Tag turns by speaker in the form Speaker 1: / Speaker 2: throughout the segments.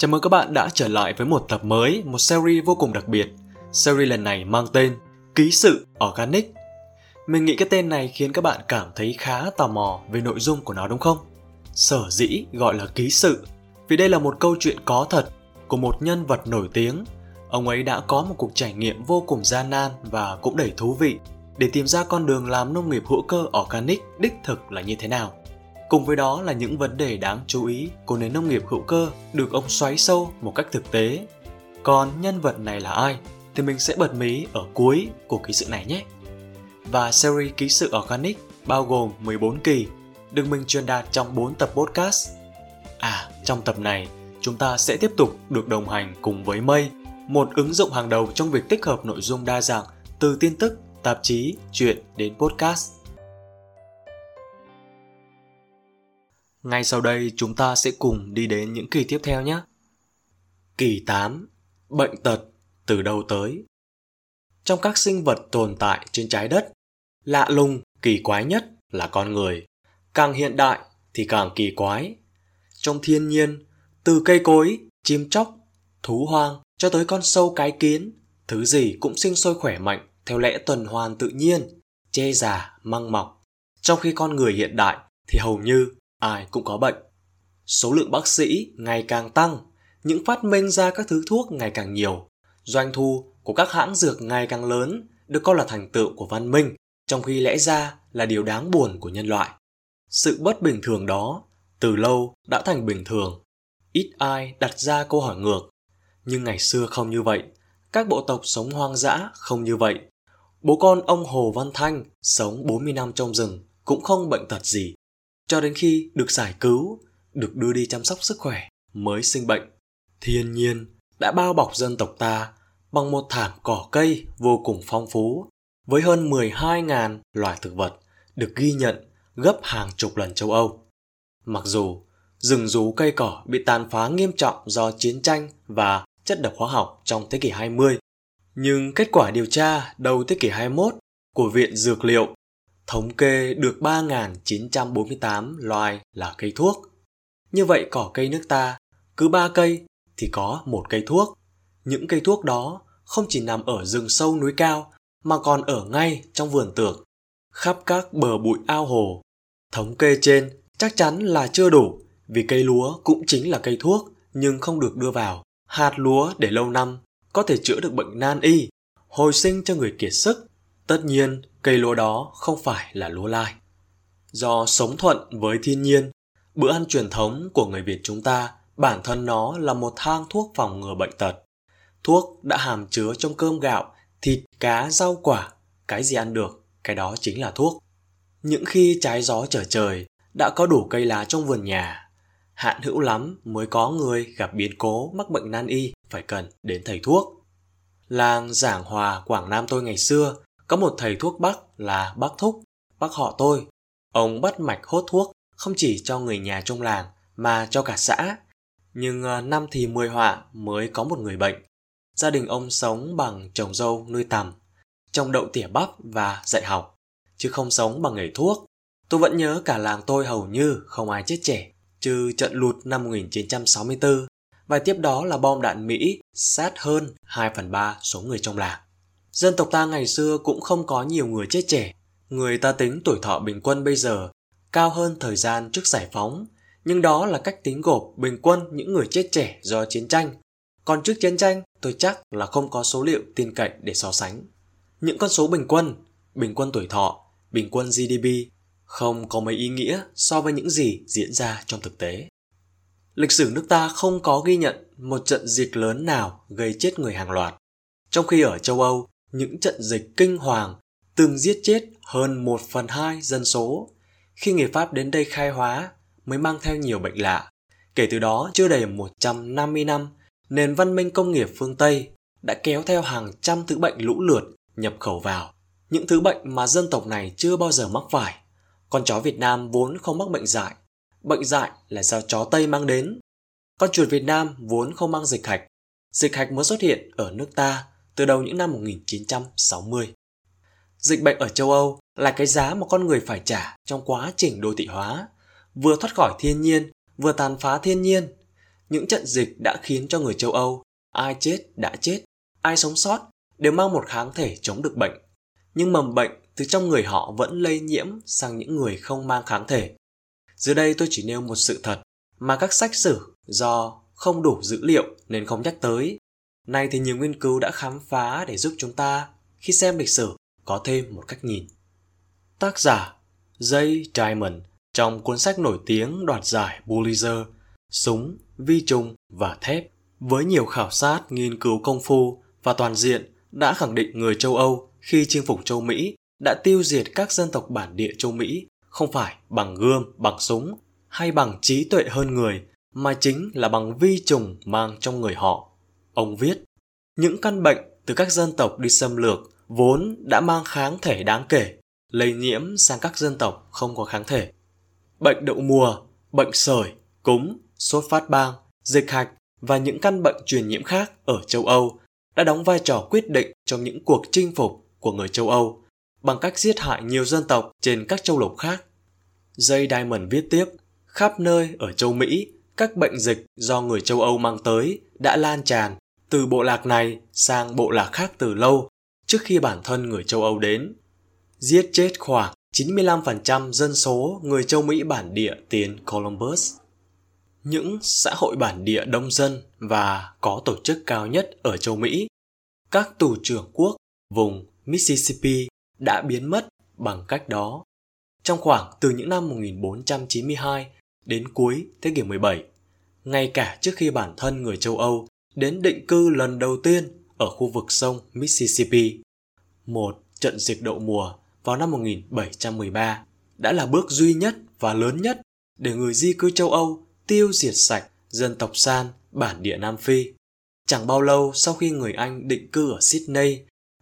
Speaker 1: Chào mừng các bạn đã trở lại với một tập mới, một series vô cùng đặc biệt. Series lần này mang tên Ký sự Organic. Mình nghĩ cái tên này khiến các bạn cảm thấy khá tò mò về nội dung của nó đúng không? Sở dĩ gọi là ký sự vì đây là một câu chuyện có thật của một nhân vật nổi tiếng. Ông ấy đã có một cuộc trải nghiệm vô cùng gian nan và cũng đầy thú vị để tìm ra con đường làm nông nghiệp hữu cơ organic đích thực là như thế nào. Cùng với đó là những vấn đề đáng chú ý của nền nông nghiệp hữu cơ được ông xoáy sâu một cách thực tế. Còn nhân vật này là ai thì mình sẽ bật mí ở cuối của ký sự này nhé. Và series ký sự organic bao gồm 14 kỳ được mình truyền đạt trong 4 tập podcast. À, trong tập này, chúng ta sẽ tiếp tục được đồng hành cùng với Mây, một ứng dụng hàng đầu trong việc tích hợp nội dung đa dạng từ tin tức, tạp chí, truyện đến podcast. Ngay sau đây chúng ta sẽ cùng đi đến những kỳ tiếp theo nhé. Kỳ 8. Bệnh tật từ đâu tới? Trong các sinh vật tồn tại trên trái đất, lạ lùng, kỳ quái nhất là con người. Càng hiện đại thì càng kỳ quái. Trong thiên nhiên, từ cây cối, chim chóc, thú hoang cho tới con sâu cái kiến, thứ gì cũng sinh sôi khỏe mạnh theo lẽ tuần hoàn tự nhiên, che già, măng mọc. Trong khi con người hiện đại thì hầu như ai cũng có bệnh. Số lượng bác sĩ ngày càng tăng, những phát minh ra các thứ thuốc ngày càng nhiều, doanh thu của các hãng dược ngày càng lớn được coi là thành tựu của văn minh, trong khi lẽ ra là điều đáng buồn của nhân loại. Sự bất bình thường đó từ lâu đã thành bình thường. Ít ai đặt ra câu hỏi ngược. Nhưng ngày xưa không như vậy, các bộ tộc sống hoang dã không như vậy. Bố con ông Hồ Văn Thanh sống 40 năm trong rừng cũng không bệnh tật gì cho đến khi được giải cứu, được đưa đi chăm sóc sức khỏe mới sinh bệnh. Thiên nhiên đã bao bọc dân tộc ta bằng một thảm cỏ cây vô cùng phong phú với hơn 12.000 loài thực vật được ghi nhận gấp hàng chục lần châu Âu. Mặc dù rừng rú cây cỏ bị tàn phá nghiêm trọng do chiến tranh và chất độc hóa học trong thế kỷ 20, nhưng kết quả điều tra đầu thế kỷ 21 của Viện Dược liệu thống kê được 3.948 loài là cây thuốc. Như vậy cỏ cây nước ta, cứ 3 cây thì có một cây thuốc. Những cây thuốc đó không chỉ nằm ở rừng sâu núi cao mà còn ở ngay trong vườn tược, khắp các bờ bụi ao hồ. Thống kê trên chắc chắn là chưa đủ vì cây lúa cũng chính là cây thuốc nhưng không được đưa vào. Hạt lúa để lâu năm có thể chữa được bệnh nan y, hồi sinh cho người kiệt sức. Tất nhiên, cây lúa đó không phải là lúa lai. Do sống thuận với thiên nhiên, bữa ăn truyền thống của người Việt chúng ta bản thân nó là một thang thuốc phòng ngừa bệnh tật. Thuốc đã hàm chứa trong cơm gạo, thịt, cá, rau quả, cái gì ăn được, cái đó chính là thuốc. Những khi trái gió trở trời, đã có đủ cây lá trong vườn nhà. Hạn hữu lắm mới có người gặp biến cố mắc bệnh nan y phải cần đến thầy thuốc. Làng Giảng Hòa Quảng Nam tôi ngày xưa có một thầy thuốc bắc là bác Thúc, bác họ tôi. Ông bắt mạch hốt thuốc không chỉ cho người nhà trong làng mà cho cả xã. Nhưng à, năm thì mười họa mới có một người bệnh. Gia đình ông sống bằng trồng dâu nuôi tằm, trồng đậu tỉa bắp và dạy học, chứ không sống bằng nghề thuốc. Tôi vẫn nhớ cả làng tôi hầu như không ai chết trẻ, trừ trận lụt năm 1964 và tiếp đó là bom đạn Mỹ sát hơn 2 phần 3 số người trong làng. Dân tộc ta ngày xưa cũng không có nhiều người chết trẻ. Người ta tính tuổi thọ bình quân bây giờ cao hơn thời gian trước giải phóng, nhưng đó là cách tính gộp bình quân những người chết trẻ do chiến tranh. Còn trước chiến tranh, tôi chắc là không có số liệu tin cậy để so sánh. Những con số bình quân, bình quân tuổi thọ, bình quân GDP không có mấy ý nghĩa so với những gì diễn ra trong thực tế. Lịch sử nước ta không có ghi nhận một trận dịch lớn nào gây chết người hàng loạt. Trong khi ở châu Âu, những trận dịch kinh hoàng từng giết chết hơn một phần hai dân số. Khi người Pháp đến đây khai hóa mới mang theo nhiều bệnh lạ. Kể từ đó chưa đầy 150 năm, nền văn minh công nghiệp phương Tây đã kéo theo hàng trăm thứ bệnh lũ lượt nhập khẩu vào. Những thứ bệnh mà dân tộc này chưa bao giờ mắc phải. Con chó Việt Nam vốn không mắc bệnh dại. Bệnh dại là do chó Tây mang đến. Con chuột Việt Nam vốn không mang dịch hạch. Dịch hạch mới xuất hiện ở nước ta từ đầu những năm 1960. Dịch bệnh ở châu Âu là cái giá mà con người phải trả trong quá trình đô thị hóa, vừa thoát khỏi thiên nhiên, vừa tàn phá thiên nhiên. những trận dịch đã khiến cho người châu Âu, ai chết đã chết, ai sống sót đều mang một kháng thể chống được bệnh. Nhưng mầm bệnh từ trong người họ vẫn lây nhiễm sang những người không mang kháng thể. Dưới đây tôi chỉ nêu một sự thật mà các sách sử do không đủ dữ liệu nên không nhắc tới. Nay thì nhiều nghiên cứu đã khám phá để giúp chúng ta khi xem lịch sử có thêm một cách nhìn. Tác giả Jay Diamond trong cuốn sách nổi tiếng đoạt giải Pulitzer Súng, vi trùng và thép với nhiều khảo sát nghiên cứu công phu và toàn diện đã khẳng định người châu Âu khi chinh phục châu Mỹ đã tiêu diệt các dân tộc bản địa châu Mỹ không phải bằng gươm, bằng súng hay bằng trí tuệ hơn người mà chính là bằng vi trùng mang trong người họ. Ông viết, những căn bệnh từ các dân tộc đi xâm lược vốn đã mang kháng thể đáng kể, lây nhiễm sang các dân tộc không có kháng thể. Bệnh đậu mùa, bệnh sởi, cúm, sốt phát bang, dịch hạch và những căn bệnh truyền nhiễm khác ở châu Âu đã đóng vai trò quyết định trong những cuộc chinh phục của người châu Âu bằng cách giết hại nhiều dân tộc trên các châu lục khác. Jay Diamond viết tiếp, khắp nơi ở châu Mỹ, các bệnh dịch do người châu Âu mang tới đã lan tràn từ bộ lạc này sang bộ lạc khác từ lâu trước khi bản thân người châu Âu đến. Giết chết khoảng 95% dân số người châu Mỹ bản địa tiền Columbus. Những xã hội bản địa đông dân và có tổ chức cao nhất ở châu Mỹ, các tù trưởng quốc vùng Mississippi đã biến mất bằng cách đó. Trong khoảng từ những năm 1492 đến cuối thế kỷ 17, ngay cả trước khi bản thân người châu Âu đến định cư lần đầu tiên ở khu vực sông Mississippi. Một trận dịch đậu mùa vào năm 1713 đã là bước duy nhất và lớn nhất để người di cư châu Âu tiêu diệt sạch dân tộc San, bản địa Nam Phi. Chẳng bao lâu sau khi người Anh định cư ở Sydney,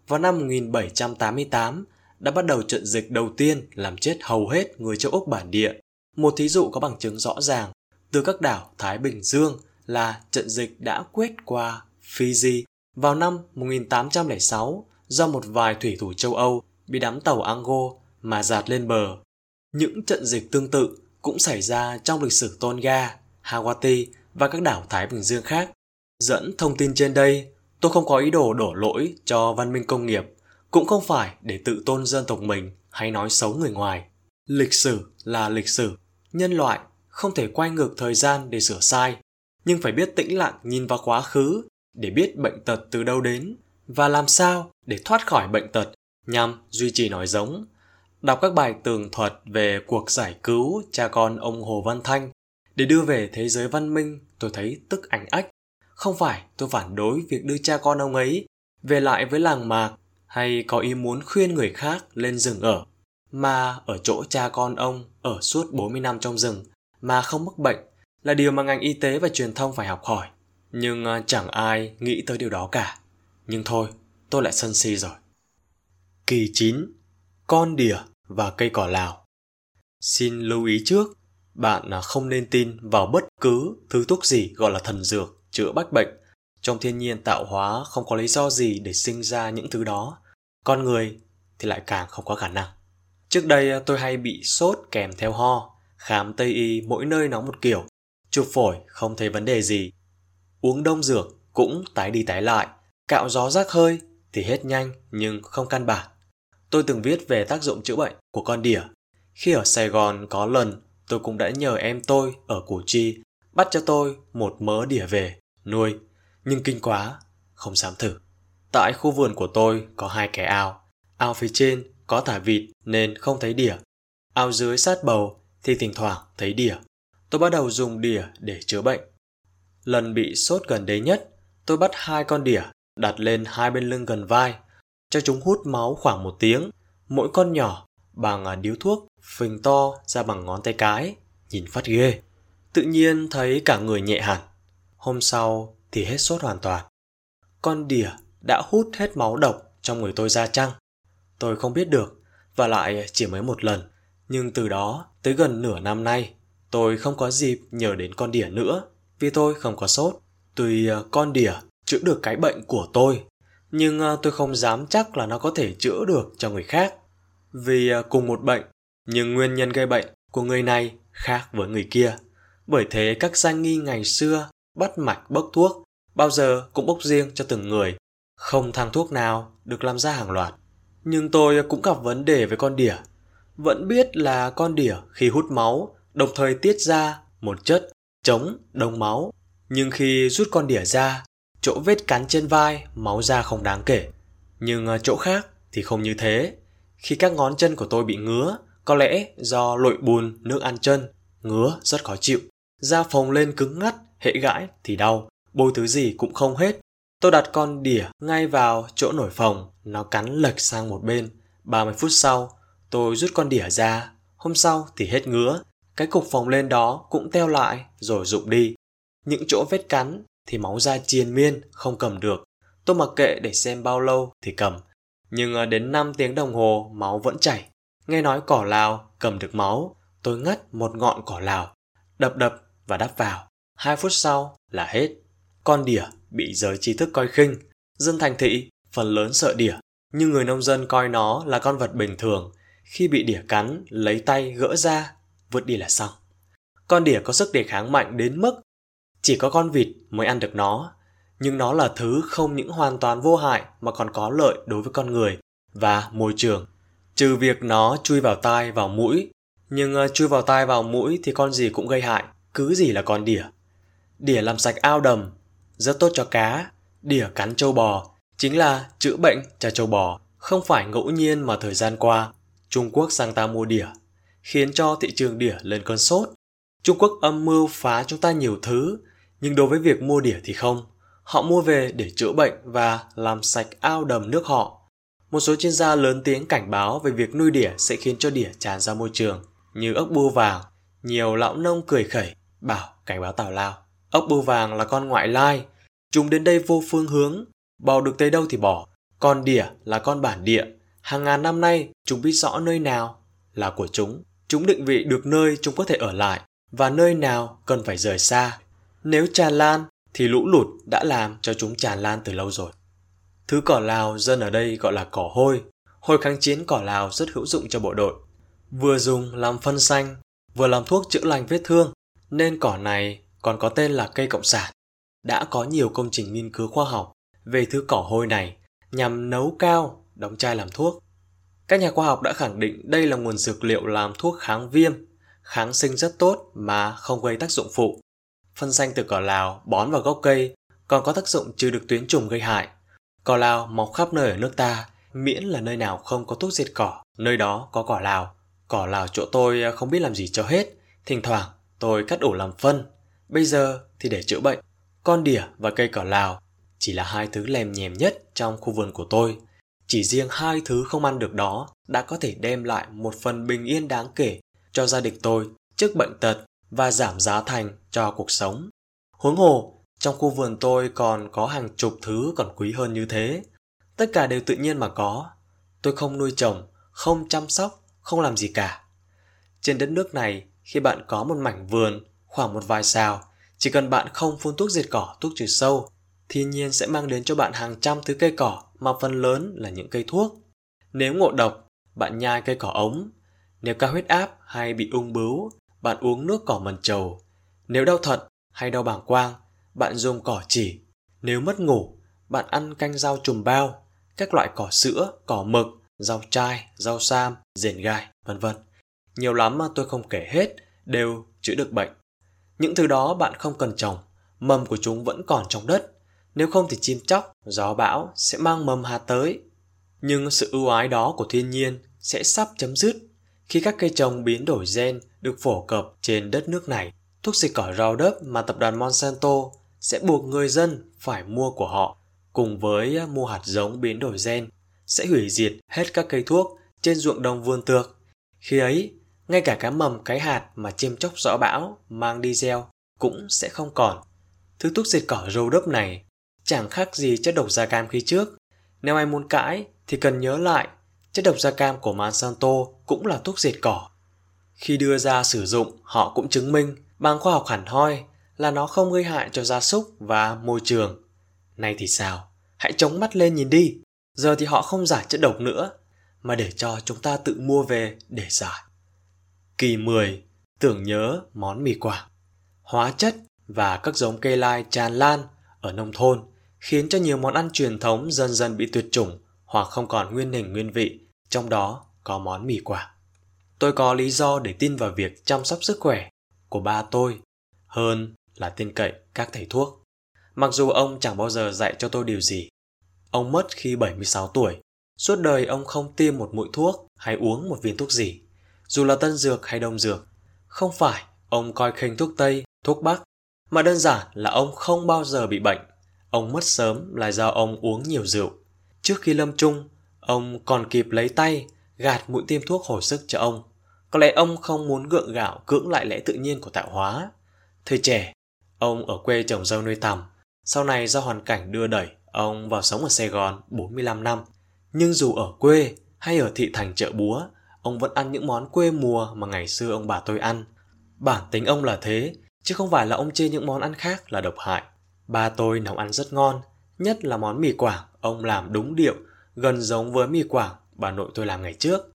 Speaker 1: vào năm 1788 đã bắt đầu trận dịch đầu tiên làm chết hầu hết người châu Úc bản địa. Một thí dụ có bằng chứng rõ ràng từ các đảo Thái Bình Dương là trận dịch đã quét qua Fiji vào năm 1806 do một vài thủy thủ châu Âu bị đám tàu Ango mà dạt lên bờ. Những trận dịch tương tự cũng xảy ra trong lịch sử Tonga, Hawaii và các đảo Thái Bình Dương khác. Dẫn thông tin trên đây, tôi không có ý đồ đổ lỗi cho văn minh công nghiệp, cũng không phải để tự tôn dân tộc mình hay nói xấu người ngoài. Lịch sử là lịch sử, nhân loại không thể quay ngược thời gian để sửa sai, nhưng phải biết tĩnh lặng nhìn vào quá khứ để biết bệnh tật từ đâu đến và làm sao để thoát khỏi bệnh tật nhằm duy trì nói giống. Đọc các bài tường thuật về cuộc giải cứu cha con ông Hồ Văn Thanh để đưa về thế giới văn minh tôi thấy tức ảnh ách. Không phải tôi phản đối việc đưa cha con ông ấy về lại với làng mạc hay có ý muốn khuyên người khác lên rừng ở, mà ở chỗ cha con ông ở suốt 40 năm trong rừng mà không mắc bệnh là điều mà ngành y tế và truyền thông phải học hỏi. Nhưng à, chẳng ai nghĩ tới điều đó cả. Nhưng thôi, tôi lại sân si rồi. Kỳ 9. Con đỉa và cây cỏ Lào Xin lưu ý trước, bạn à, không nên tin vào bất cứ thứ thuốc gì gọi là thần dược, chữa bách bệnh. Trong thiên nhiên tạo hóa không có lý do gì để sinh ra những thứ đó. Con người thì lại càng không có khả năng. Trước đây à, tôi hay bị sốt kèm theo ho, khám Tây y mỗi nơi nó một kiểu, chụp phổi không thấy vấn đề gì. Uống đông dược cũng tái đi tái lại, cạo gió rác hơi thì hết nhanh nhưng không căn bản. Tôi từng viết về tác dụng chữa bệnh của con đỉa. Khi ở Sài Gòn có lần tôi cũng đã nhờ em tôi ở Củ Chi bắt cho tôi một mớ đỉa về, nuôi. Nhưng kinh quá, không dám thử. Tại khu vườn của tôi có hai cái ao. Ao phía trên có thả vịt nên không thấy đỉa. Ao dưới sát bầu thì thỉnh thoảng thấy đỉa. Tôi bắt đầu dùng đỉa để chữa bệnh. Lần bị sốt gần đấy nhất, tôi bắt hai con đỉa đặt lên hai bên lưng gần vai, cho chúng hút máu khoảng một tiếng, mỗi con nhỏ bằng à, điếu thuốc phình to ra bằng ngón tay cái, nhìn phát ghê. Tự nhiên thấy cả người nhẹ hẳn. Hôm sau thì hết sốt hoàn toàn. Con đỉa đã hút hết máu độc trong người tôi ra chăng? Tôi không biết được, và lại chỉ mới một lần. Nhưng từ đó tới gần nửa năm nay, tôi không có dịp nhờ đến con đỉa nữa vì tôi không có sốt. Tuy ờ, con đỉa chữa được cái bệnh của tôi, nhưng ờ, tôi không dám chắc là nó có thể chữa được cho người khác. Vì ờ, cùng một bệnh, nhưng nguyên nhân gây bệnh của người này khác với người kia. Bởi thế các danh nghi ngày xưa bắt mạch bốc thuốc, bao giờ cũng bốc riêng cho từng người, không thang thuốc nào được làm ra hàng loạt. Nhưng tôi cũng gặp vấn đề với con đỉa. Vẫn biết là con đỉa khi hút máu đồng thời tiết ra một chất chống đông máu. Nhưng khi rút con đỉa ra, chỗ vết cắn trên vai máu ra không đáng kể. Nhưng à, chỗ khác thì không như thế. Khi các ngón chân của tôi bị ngứa, có lẽ do lội bùn nước ăn chân, ngứa rất khó chịu. Da phồng lên cứng ngắt, hệ gãi thì đau, bôi thứ gì cũng không hết. Tôi đặt con đỉa ngay vào chỗ nổi phồng, nó cắn lệch sang một bên. 30 phút sau, tôi rút con đỉa ra. Hôm sau thì hết ngứa, cái cục phồng lên đó cũng teo lại rồi rụng đi. Những chỗ vết cắn thì máu ra chiên miên, không cầm được. Tôi mặc kệ để xem bao lâu thì cầm. Nhưng ờ, đến 5 tiếng đồng hồ máu vẫn chảy. Nghe nói cỏ lào cầm được máu, tôi ngắt một ngọn cỏ lào, đập đập và đắp vào. Hai phút sau là hết. Con đỉa bị giới trí thức coi khinh. Dân thành thị phần lớn sợ đỉa, nhưng người nông dân coi nó là con vật bình thường. Khi bị đỉa cắn, lấy tay gỡ ra, vứt đi là xong. Con đỉa có sức đề kháng mạnh đến mức chỉ có con vịt mới ăn được nó, nhưng nó là thứ không những hoàn toàn vô hại mà còn có lợi đối với con người và môi trường. Trừ việc nó chui vào tai vào mũi, nhưng uh, chui vào tai vào mũi thì con gì cũng gây hại, cứ gì là con đỉa. Đỉa làm sạch ao đầm, rất tốt cho cá. Đỉa cắn trâu bò chính là chữa bệnh cho trâu bò. Không phải ngẫu nhiên mà thời gian qua, Trung Quốc sang ta mua đỉa, khiến cho thị trường đỉa lên cơn sốt. Trung Quốc âm mưu phá chúng ta nhiều thứ, nhưng đối với việc mua đỉa thì không. Họ mua về để chữa bệnh và làm sạch ao đầm nước họ. Một số chuyên gia lớn tiếng cảnh báo về việc nuôi đỉa sẽ khiến cho đỉa tràn ra môi trường, như ốc bươu vàng. Nhiều lão nông cười khẩy, bảo cảnh báo tào lao. Ốc bươu vàng là con ngoại lai, chúng đến đây vô phương hướng, bò được tới đâu thì bỏ. Còn đỉa là con bản địa, hàng ngàn năm nay chúng biết rõ nơi nào là của chúng. Chúng định vị được nơi chúng có thể ở lại và nơi nào cần phải rời xa. Nếu tràn lan thì lũ lụt đã làm cho chúng tràn lan từ lâu rồi. Thứ cỏ Lào dân ở đây gọi là cỏ hôi. Hồi kháng chiến cỏ Lào rất hữu dụng cho bộ đội. Vừa dùng làm phân xanh, vừa làm thuốc chữa lành vết thương, nên cỏ này còn có tên là cây cộng sản. Đã có nhiều công trình nghiên cứu khoa học về thứ cỏ hôi này nhằm nấu cao, đóng chai làm thuốc. Các nhà khoa học đã khẳng định đây là nguồn dược liệu làm thuốc kháng viêm, kháng sinh rất tốt mà không gây tác dụng phụ. Phân xanh từ cỏ Lào bón vào gốc cây còn có tác dụng trừ được tuyến trùng gây hại. Cỏ Lào mọc khắp nơi ở nước ta, miễn là nơi nào không có thuốc diệt cỏ, nơi đó có cỏ Lào. Cỏ Lào chỗ tôi à, không biết làm gì cho hết, thỉnh thoảng tôi cắt ủ làm phân, bây giờ thì để chữa bệnh. Con đỉa và cây cỏ Lào chỉ là hai thứ lèm nhèm nhất trong khu vườn của tôi. Chỉ riêng hai thứ không ăn được đó đã có thể đem lại một phần bình yên đáng kể cho gia đình tôi trước bệnh tật và giảm giá thành cho cuộc sống. Huống hồ, trong khu vườn tôi còn có hàng chục thứ còn quý hơn như thế. Tất cả đều tự nhiên mà có. Tôi không nuôi trồng, không chăm sóc, không làm gì cả. Trên đất nước này, khi bạn có một mảnh vườn, khoảng một vài xào, chỉ cần bạn không phun thuốc diệt cỏ, thuốc trừ sâu, thiên nhiên sẽ mang đến cho bạn hàng trăm thứ cây cỏ mà phần lớn là những cây thuốc. Nếu ngộ độc, bạn nhai cây cỏ ống. Nếu cao huyết áp hay bị ung bướu, bạn uống nước cỏ mần trầu. Nếu đau thận hay đau bảng quang, bạn dùng cỏ chỉ. Nếu mất ngủ, bạn ăn canh rau trùm bao, các loại cỏ sữa, cỏ mực, rau chai, rau sam, rền gai, vân vân. Nhiều lắm mà tôi không kể hết, đều chữa được bệnh. Những thứ đó bạn không cần trồng, mầm của chúng vẫn còn trong đất. Nếu không thì chim chóc, gió bão sẽ mang mầm hạt tới. Nhưng sự ưu ái đó của thiên nhiên sẽ sắp chấm dứt khi các cây trồng biến đổi gen được phổ cập trên đất nước này. Thuốc xịt cỏ rau đất mà tập đoàn Monsanto sẽ buộc người dân phải mua của họ cùng với mua hạt giống biến đổi gen sẽ hủy diệt hết các cây thuốc trên ruộng đồng vườn tược. Khi ấy, ngay cả cá mầm cái hạt mà chim chóc rõ bão mang đi gieo cũng sẽ không còn. Thứ thuốc diệt cỏ râu đốc này chẳng khác gì chất độc da cam khi trước. Nếu ai muốn cãi thì cần nhớ lại chất độc da cam của Monsanto cũng là thuốc diệt cỏ. Khi đưa ra sử dụng, họ cũng chứng minh bằng khoa học hẳn hoi là nó không gây hại cho gia súc và môi trường. Nay thì sao? Hãy chống mắt lên nhìn đi. Giờ thì họ không giải chất độc nữa, mà để cho chúng ta tự mua về để giải. Kỳ 10. Tưởng nhớ món mì quảng. Hóa chất và các giống cây lai tràn lan ở nông thôn khiến cho nhiều món ăn truyền thống dần dần bị tuyệt chủng hoặc không còn nguyên hình nguyên vị, trong đó có món mì quả. Tôi có lý do để tin vào việc chăm sóc sức khỏe của ba tôi hơn là tin cậy các thầy thuốc. Mặc dù ông chẳng bao giờ dạy cho tôi điều gì. Ông mất khi 76 tuổi. Suốt đời ông không tiêm một mũi thuốc hay uống một viên thuốc gì. Dù là tân dược hay đông dược. Không phải ông coi khinh thuốc Tây, thuốc Bắc, mà đơn giản là ông không bao giờ bị bệnh. Ông mất sớm là do ông uống nhiều rượu. Trước khi lâm chung, ông còn kịp lấy tay gạt mũi tiêm thuốc hồi sức cho ông. Có lẽ ông không muốn gượng gạo cưỡng lại lẽ tự nhiên của tạo hóa. Thời trẻ, ông ở quê trồng dâu nuôi tầm. Sau này do hoàn cảnh đưa đẩy, ông vào sống ở Sài Gòn 45 năm. Nhưng dù ở quê hay ở thị thành chợ búa, ông vẫn ăn những món quê mùa mà ngày xưa ông bà tôi ăn. Bản tính ông là thế, chứ không phải là ông chê những món ăn khác là độc hại. Ba tôi nấu ăn rất ngon, nhất là món mì quảng, ông làm đúng điệu, gần giống với mì quảng bà nội tôi làm ngày trước.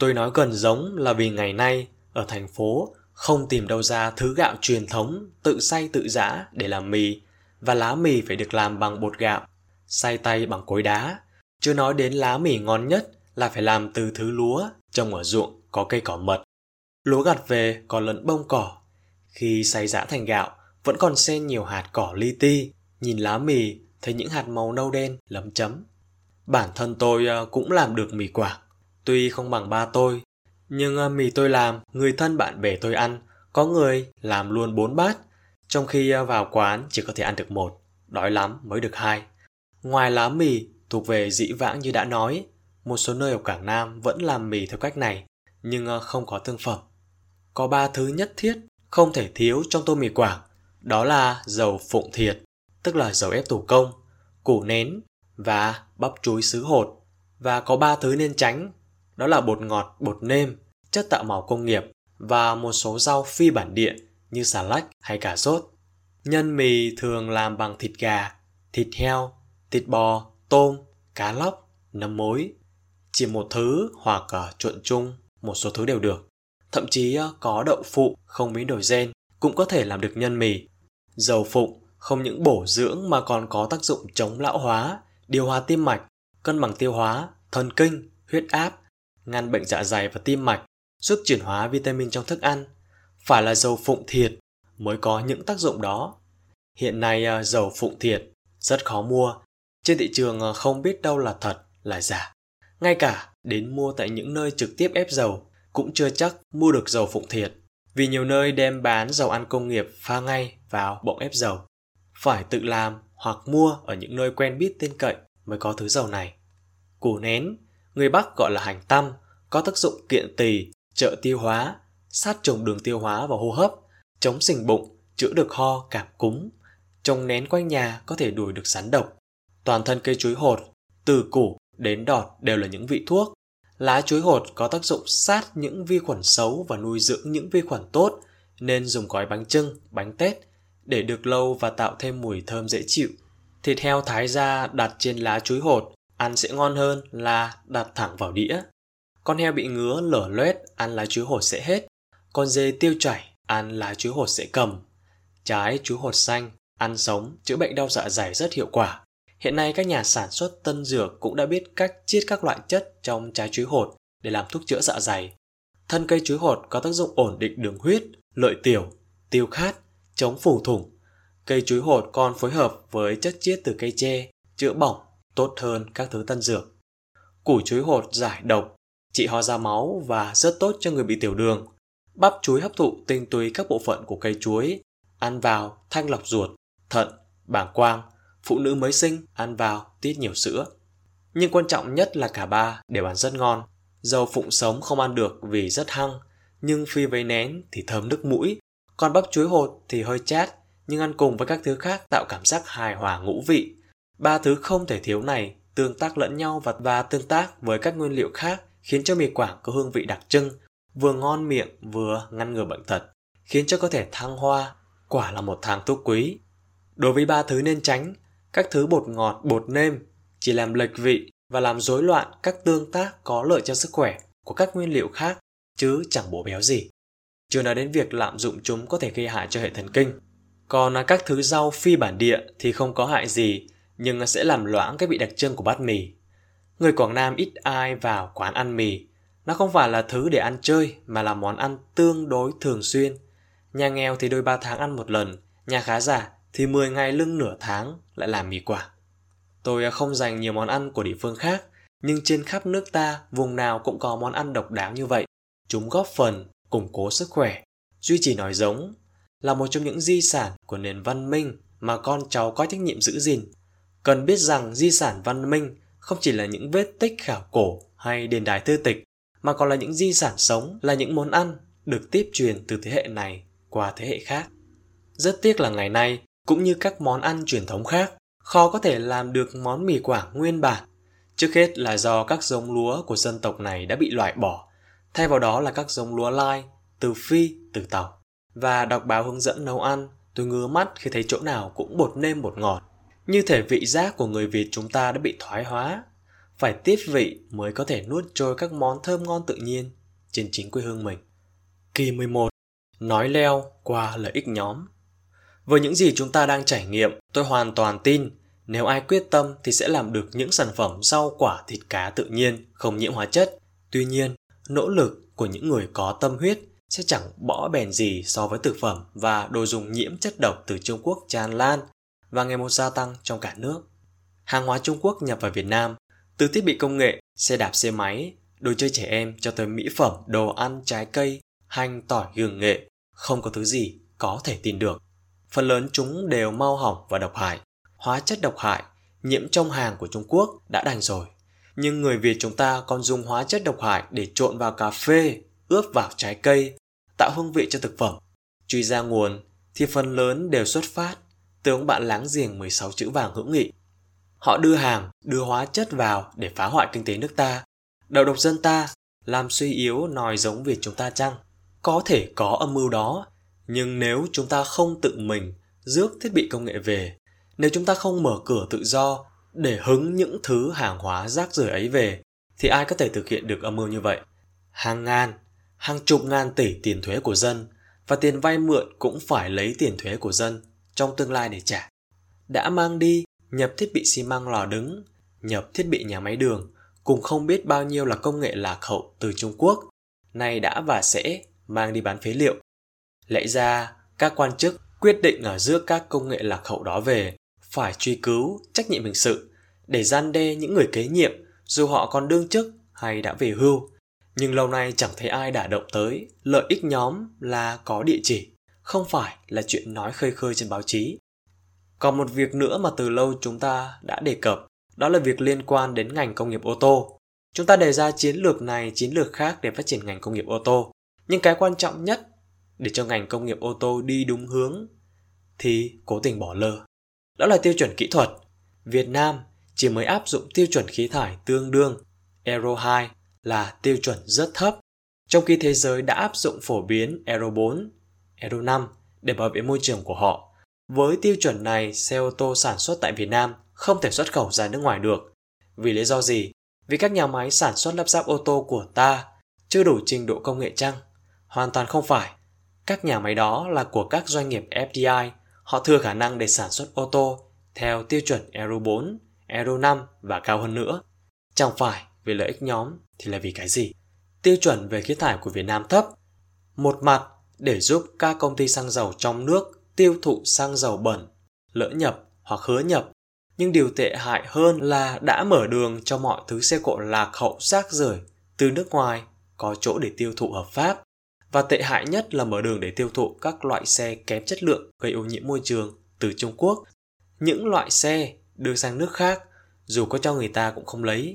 Speaker 1: Tôi nói gần giống là vì ngày nay ở thành phố không tìm đâu ra thứ gạo truyền thống tự xay tự giã để làm mì và lá mì phải được làm bằng bột gạo, xay tay bằng cối đá. Chưa nói đến lá mì ngon nhất là phải làm từ thứ lúa trồng ở ruộng có cây cỏ mật. Lúa gặt về còn lẫn bông cỏ. Khi xay giã thành gạo vẫn còn xen nhiều hạt cỏ li ti, nhìn lá mì thấy những hạt màu nâu đen lấm chấm. Bản thân tôi ờ, cũng làm được mì quảng, tuy không bằng ba tôi, nhưng ờ, mì tôi làm, người thân bạn bè tôi ăn, có người làm luôn bốn bát, trong khi ờ, vào quán chỉ có thể ăn được một, đói lắm mới được hai. Ngoài lá mì thuộc về dĩ vãng như đã nói, một số nơi ở Quảng Nam vẫn làm mì theo cách này, nhưng không có thương phẩm. Có ba thứ nhất thiết không thể thiếu trong tô mì quảng, đó là dầu phụng thiệt, tức là dầu ép thủ công, củ nén và bắp chuối sứ hột. Và có ba thứ nên tránh, đó là bột ngọt, bột nêm, chất tạo màu công nghiệp và một số rau phi bản địa như xà lách hay cà rốt. Nhân mì thường làm bằng thịt gà, thịt heo, thịt bò, tôm, cá lóc, nấm mối. Chỉ một thứ hoặc ờ, trộn chung một số thứ đều được. Thậm chí ờ, có đậu phụ không biến đổi gen cũng có thể làm được nhân mì. Dầu phụng không những bổ dưỡng mà còn có tác dụng chống lão hóa, điều hòa tim mạch, cân bằng tiêu hóa, thần kinh, huyết áp, ngăn bệnh dạ dày và tim mạch, giúp chuyển hóa vitamin trong thức ăn. Phải là dầu phụng thiệt mới có những tác dụng đó. Hiện nay à, dầu phụng thiệt rất khó mua, trên thị trường à, không biết đâu là thật, là giả. Ngay cả đến mua tại những nơi trực tiếp ép dầu cũng chưa chắc mua được dầu phụng thiệt, vì nhiều nơi đem bán dầu ăn công nghiệp pha ngay vào bọng ép dầu. Phải tự làm hoặc mua ở những nơi quen biết tên cậy mới có thứ dầu này. Củ nén, người Bắc gọi là hành tăm, có tác dụng kiện tỳ, trợ tiêu hóa, sát trùng đường tiêu hóa và hô hấp, chống sình bụng, chữa được ho, cảm cúm. Trồng nén quanh nhà có thể đuổi được sán độc. Toàn thân cây chuối hột, từ củ đến đọt đều là những vị thuốc. Lá chuối hột có tác dụng sát những vi khuẩn xấu và nuôi dưỡng những vi khuẩn tốt, nên dùng gói bánh trưng, bánh tét để được lâu và tạo thêm mùi thơm dễ chịu. Thịt heo thái ra đặt trên lá chuối hột, ăn sẽ ngon hơn là đặt thẳng vào đĩa. Con heo bị ngứa lở loét, ăn lá chuối hột sẽ hết. Con dê tiêu chảy, ăn lá chuối hột sẽ cầm. Trái chuối hột xanh, ăn sống, chữa bệnh đau dạ dày rất hiệu quả. Hiện nay các nhà sản xuất tân dược cũng đã biết cách chiết các loại chất trong trái chuối hột để làm thuốc chữa dạ dày. Thân cây chuối hột có tác dụng ổn định đường huyết, lợi tiểu, tiêu khát, chống phủ thủng. Cây chuối hột còn phối hợp với chất chiết từ cây tre, chữa bỏng, tốt hơn các thứ tân dược. Củ chuối hột giải độc, trị ho ra máu và rất tốt cho người bị tiểu đường. Bắp chuối hấp thụ tinh túy các bộ phận của cây chuối, ăn vào thanh lọc ruột, thận, bảng quang, phụ nữ mới sinh ăn vào tiết nhiều sữa. Nhưng quan trọng nhất là cả ba đều ăn rất ngon. Dầu phụng sống không ăn được vì rất hăng, nhưng phi với nén thì thơm nước mũi, còn bắp chuối hột thì hơi chát, nhưng ăn cùng với các thứ khác tạo cảm giác hài hòa ngũ vị. Ba thứ không thể thiếu này tương tác lẫn nhau và, và tương tác với các nguyên liệu khác khiến cho mì Quảng có hương vị đặc trưng, vừa ngon miệng vừa ngăn ngừa bệnh tật, khiến cho có thể thăng hoa, quả là một thang thuốc quý. Đối với ba thứ nên tránh, các thứ bột ngọt, bột nêm chỉ làm lệch vị và làm rối loạn các tương tác có lợi cho sức khỏe của các nguyên liệu khác chứ chẳng bổ béo gì. Chưa nói đến việc lạm dụng chúng có thể gây hại cho hệ thần kinh. Còn à, các thứ rau phi bản địa thì không có hại gì, nhưng à, sẽ làm loãng cái vị đặc trưng của bát mì. Người Quảng Nam ít ai vào quán ăn mì. Nó không phải là thứ để ăn chơi mà là món ăn tương đối thường xuyên. Nhà nghèo thì đôi ba tháng ăn một lần, nhà khá giả thì 10 ngày lưng nửa tháng lại làm mì quả. Tôi à, không dành nhiều món ăn của địa phương khác, nhưng trên khắp nước ta, vùng nào cũng có món ăn độc đáo như vậy. Chúng góp phần củng cố sức khỏe, duy trì nói giống, là một trong những di sản của nền văn minh mà con cháu có trách nhiệm giữ gìn. Cần biết rằng di sản văn minh không chỉ là những vết tích khảo cổ hay đền đài thư tịch, mà còn là những di sản sống, là những món ăn được tiếp truyền từ thế hệ này qua thế hệ khác. Rất tiếc là ngày nay, cũng như các món ăn truyền thống khác, khó có thể làm được món mì Quảng nguyên bản. Trước hết là do các giống lúa của dân tộc này đã bị loại bỏ, thay vào đó là các giống lúa lai, từ phi, từ tàu. Và đọc báo hướng dẫn nấu ăn, tôi ngứa mắt khi thấy chỗ nào cũng bột nêm bột ngọt. Như thể vị giác của người Việt chúng ta đã bị thoái hóa. Phải tiếp vị mới có thể nuốt trôi các món thơm ngon tự nhiên trên chính quê hương mình. Kỳ 11 Nói leo qua lợi ích nhóm với những gì chúng ta đang trải nghiệm, tôi hoàn toàn tin nếu ai quyết tâm thì sẽ làm được những sản phẩm rau quả thịt cá tự nhiên, không nhiễm hóa chất. Tuy nhiên, nỗ lực của những người có tâm huyết sẽ chẳng bỏ bèn gì so với thực phẩm và đồ dùng nhiễm chất độc từ Trung Quốc tràn lan và ngày một gia tăng trong cả nước. Hàng hóa Trung Quốc nhập vào Việt Nam, từ thiết bị công nghệ, xe đạp xe máy, đồ chơi trẻ em cho tới mỹ phẩm, đồ ăn, trái cây, hành, tỏi, gừng nghệ, không có thứ gì có thể tin được phần lớn chúng đều mau hỏng và độc hại. Hóa chất độc hại nhiễm trong hàng của Trung Quốc đã đành rồi. Nhưng người Việt chúng ta còn dùng hóa chất độc hại để trộn vào cà phê, ướp vào trái cây, tạo hương vị cho thực phẩm. Truy ra nguồn thì phần lớn đều xuất phát từ ông bạn láng giềng 16 chữ vàng hữu nghị. Họ đưa hàng, đưa hóa chất vào để phá hoại kinh tế nước ta, đầu độc dân ta, làm suy yếu nòi giống Việt chúng ta chăng? Có thể có âm mưu đó, nhưng nếu chúng ta không tự mình rước thiết bị công nghệ về nếu chúng ta không mở cửa tự do để hứng những thứ hàng hóa rác rưởi ấy về thì ai có thể thực hiện được âm mưu như vậy? Hàng ngàn hàng chục ngàn tỷ tiền thuế của dân và tiền vay mượn cũng phải lấy tiền thuế của dân trong tương lai để trả. Đã mang đi nhập thiết bị xi măng lò đứng nhập thiết bị nhà máy đường cùng không biết bao nhiêu là công nghệ lạc hậu từ Trung Quốc, nay đã và sẽ mang đi bán phế liệu. Lẽ ra, các quan chức quyết định ở giữa các công nghệ lạc hậu đó về phải truy cứu trách nhiệm hình sự để gian đe những người kế nhiệm dù họ còn đương chức hay đã về hưu. Nhưng lâu nay chẳng thấy ai đả động tới lợi ích nhóm là có địa chỉ, không phải là chuyện nói khơi khơi trên báo chí. Còn một việc nữa mà từ lâu chúng ta đã đề cập, đó là việc liên quan đến ngành công nghiệp ô tô. Chúng ta đề ra chiến lược này, chiến lược khác để phát triển ngành công nghiệp ô tô. Nhưng cái quan trọng nhất để cho ngành công nghiệp ô tô đi đúng hướng thì cố tình bỏ lơ. Đó là tiêu chuẩn kỹ thuật. Việt Nam chỉ mới áp dụng tiêu chuẩn khí thải tương đương Euro 2 là tiêu chuẩn rất thấp, trong khi thế giới đã áp dụng phổ biến Euro 4, Euro 5 để bảo vệ môi trường của họ. Với tiêu chuẩn này, xe ô tô sản xuất tại Việt Nam không thể xuất khẩu ra nước ngoài được. Vì lý do gì? Vì các nhà máy sản xuất lắp ráp ô tô của ta chưa đủ trình độ công nghệ chăng? Hoàn toàn không phải. Các nhà máy đó là của các doanh nghiệp FDI, họ thừa khả năng để sản xuất ô tô theo tiêu chuẩn Euro 4, Euro 5 và cao hơn nữa. Chẳng phải vì lợi ích nhóm thì là vì cái gì? Tiêu chuẩn về khí thải của Việt Nam thấp. Một mặt để giúp các công ty xăng dầu trong nước tiêu thụ xăng dầu bẩn, lỡ nhập hoặc hứa nhập. Nhưng điều tệ hại hơn là đã mở đường cho mọi thứ xe cộ lạc hậu rác rưởi từ nước ngoài có chỗ để tiêu thụ hợp pháp và tệ hại nhất là mở đường để tiêu thụ các loại xe kém chất lượng gây ô nhiễm môi trường từ Trung Quốc. Những loại xe đưa sang nước khác, dù có cho người ta cũng không lấy.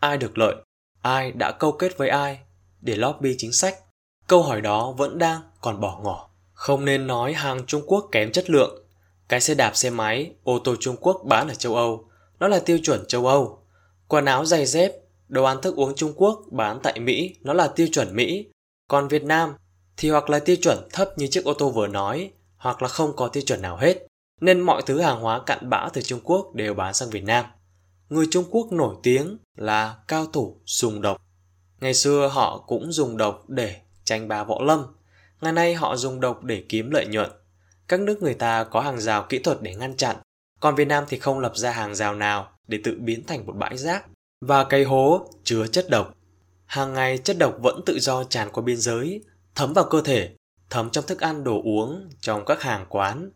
Speaker 1: Ai được lợi? Ai đã câu kết với ai để lobby chính sách? Câu hỏi đó vẫn đang còn bỏ ngỏ. Không nên nói hàng Trung Quốc kém chất lượng. Cái xe đạp xe máy, ô tô Trung Quốc bán ở châu Âu, nó là tiêu chuẩn châu Âu. Quần áo giày dép, đồ ăn thức uống Trung Quốc bán tại Mỹ, nó là tiêu chuẩn Mỹ. Còn Việt Nam thì hoặc là tiêu chuẩn thấp như chiếc ô tô vừa nói, hoặc là không có tiêu chuẩn nào hết, nên mọi thứ hàng hóa cặn bã từ Trung Quốc đều bán sang Việt Nam. Người Trung Quốc nổi tiếng là cao thủ dùng độc. Ngày xưa họ cũng dùng độc để tranh bá võ lâm, ngày nay họ dùng độc để kiếm lợi nhuận. Các nước người ta có hàng rào kỹ thuật để ngăn chặn, còn Việt Nam thì không lập ra hàng rào nào để tự biến thành một bãi rác và cây hố chứa chất độc. Hàng ngày chất độc vẫn tự do tràn qua biên giới, thấm vào cơ thể, thấm trong thức ăn đồ uống, trong các hàng quán,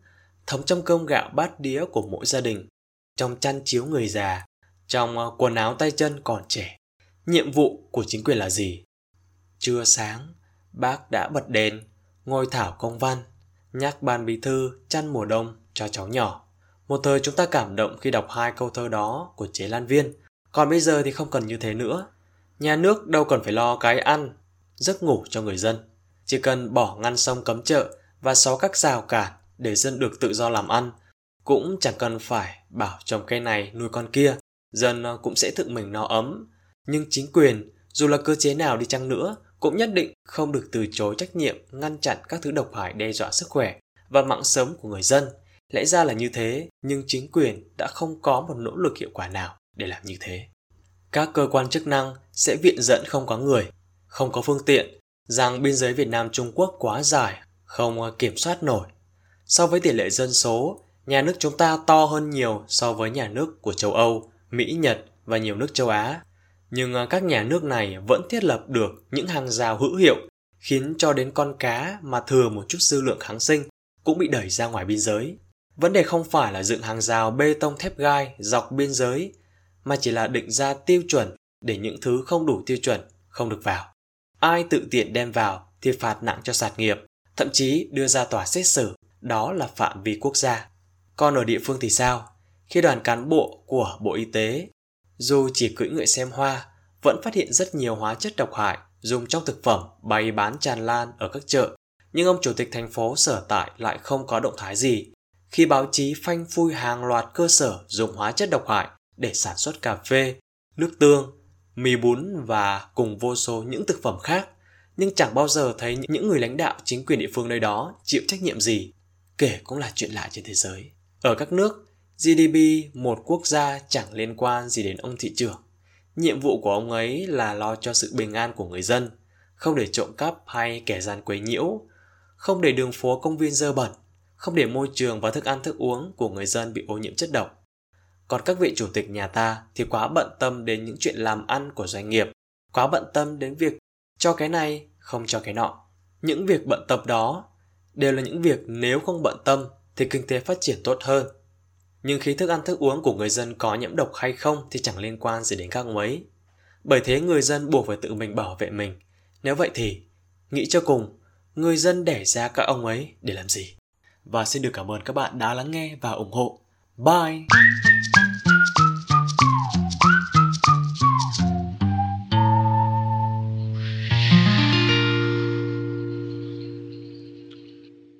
Speaker 1: thấm trong cơm gạo bát đĩa của mỗi gia đình, trong chăn chiếu người già, trong ờ, quần áo tay chân còn trẻ. Nhiệm vụ của chính quyền là gì? Trưa sáng, bác đã bật đèn, ngồi thảo công văn, nhắc ban bí thư chăn mùa đông cho cháu nhỏ. Một thời chúng ta cảm động khi đọc hai câu thơ đó của chế Lan Viên, còn bây giờ thì không cần như thế nữa. Nhà nước đâu cần phải lo cái ăn, giấc ngủ cho người dân. Chỉ cần bỏ ngăn sông cấm chợ và xóa các rào cản để dân được tự do làm ăn, cũng chẳng cần phải bảo trồng cây này nuôi con kia, dân ờ, cũng sẽ tự mình no ấm. Nhưng chính quyền, dù là cơ chế nào đi chăng nữa, cũng nhất định không được từ chối trách nhiệm ngăn chặn các thứ độc hại đe dọa sức khỏe và mạng sống của người dân. Lẽ ra là như thế, nhưng chính quyền đã không có một nỗ lực hiệu quả nào để làm như thế. Các cơ quan chức năng sẽ viện dẫn không có người, không có phương tiện, rằng biên giới Việt Nam Trung Quốc quá dài, không kiểm soát nổi. So với tỷ lệ dân số, nhà nước chúng ta to hơn nhiều so với nhà nước của châu Âu, Mỹ, Nhật và nhiều nước châu Á. Nhưng à, các nhà nước này vẫn thiết lập được những hàng rào hữu hiệu, khiến cho đến con cá mà thừa một chút dư lượng kháng sinh cũng bị đẩy ra ngoài biên giới. Vấn đề không phải là dựng hàng rào bê tông thép gai dọc biên giới, mà chỉ là định ra tiêu chuẩn để những thứ không đủ tiêu chuẩn không được vào. Ai tự tiện đem vào thì phạt nặng cho sạt nghiệp, thậm chí đưa ra tòa xét xử, đó là phạm vi quốc gia. Còn ở địa phương thì sao? Khi đoàn cán bộ của Bộ Y tế, dù chỉ cưỡi ngựa xem hoa, vẫn phát hiện rất nhiều hóa chất độc hại dùng trong thực phẩm bày bán tràn lan ở các chợ. Nhưng ông chủ tịch thành phố sở tại lại không có động thái gì. Khi báo chí phanh phui hàng loạt cơ sở dùng hóa chất độc hại để sản xuất cà phê, nước tương, mì bún và cùng vô số những thực phẩm khác, nhưng chẳng bao giờ thấy những người lãnh đạo chính quyền địa phương nơi đó chịu trách nhiệm gì. Kể cũng là chuyện lạ trên thế giới. Ở các nước, GDP một quốc gia chẳng liên quan gì đến ông thị trưởng. Nhiệm vụ của ông ấy là lo cho sự bình an của người dân, không để trộm cắp hay kẻ gian quấy nhiễu, không để đường phố công viên dơ bẩn, không để môi trường và thức ăn thức uống của người dân bị ô nhiễm chất độc. Còn các vị chủ tịch nhà ta thì quá bận tâm đến những chuyện làm ăn của doanh nghiệp, quá bận tâm đến việc cho cái này, không cho cái nọ. Những việc bận tâm đó đều là những việc nếu không bận tâm thì kinh tế phát triển tốt hơn. Nhưng khi thức ăn thức uống của người dân có nhiễm độc hay không thì chẳng liên quan gì đến các ông ấy. Bởi thế người dân buộc phải tự mình bảo vệ mình. Nếu vậy thì, nghĩ cho cùng, người dân đẻ ra các ông ấy để làm gì? Và xin được cảm ơn các bạn đã lắng nghe và ủng hộ. Bye!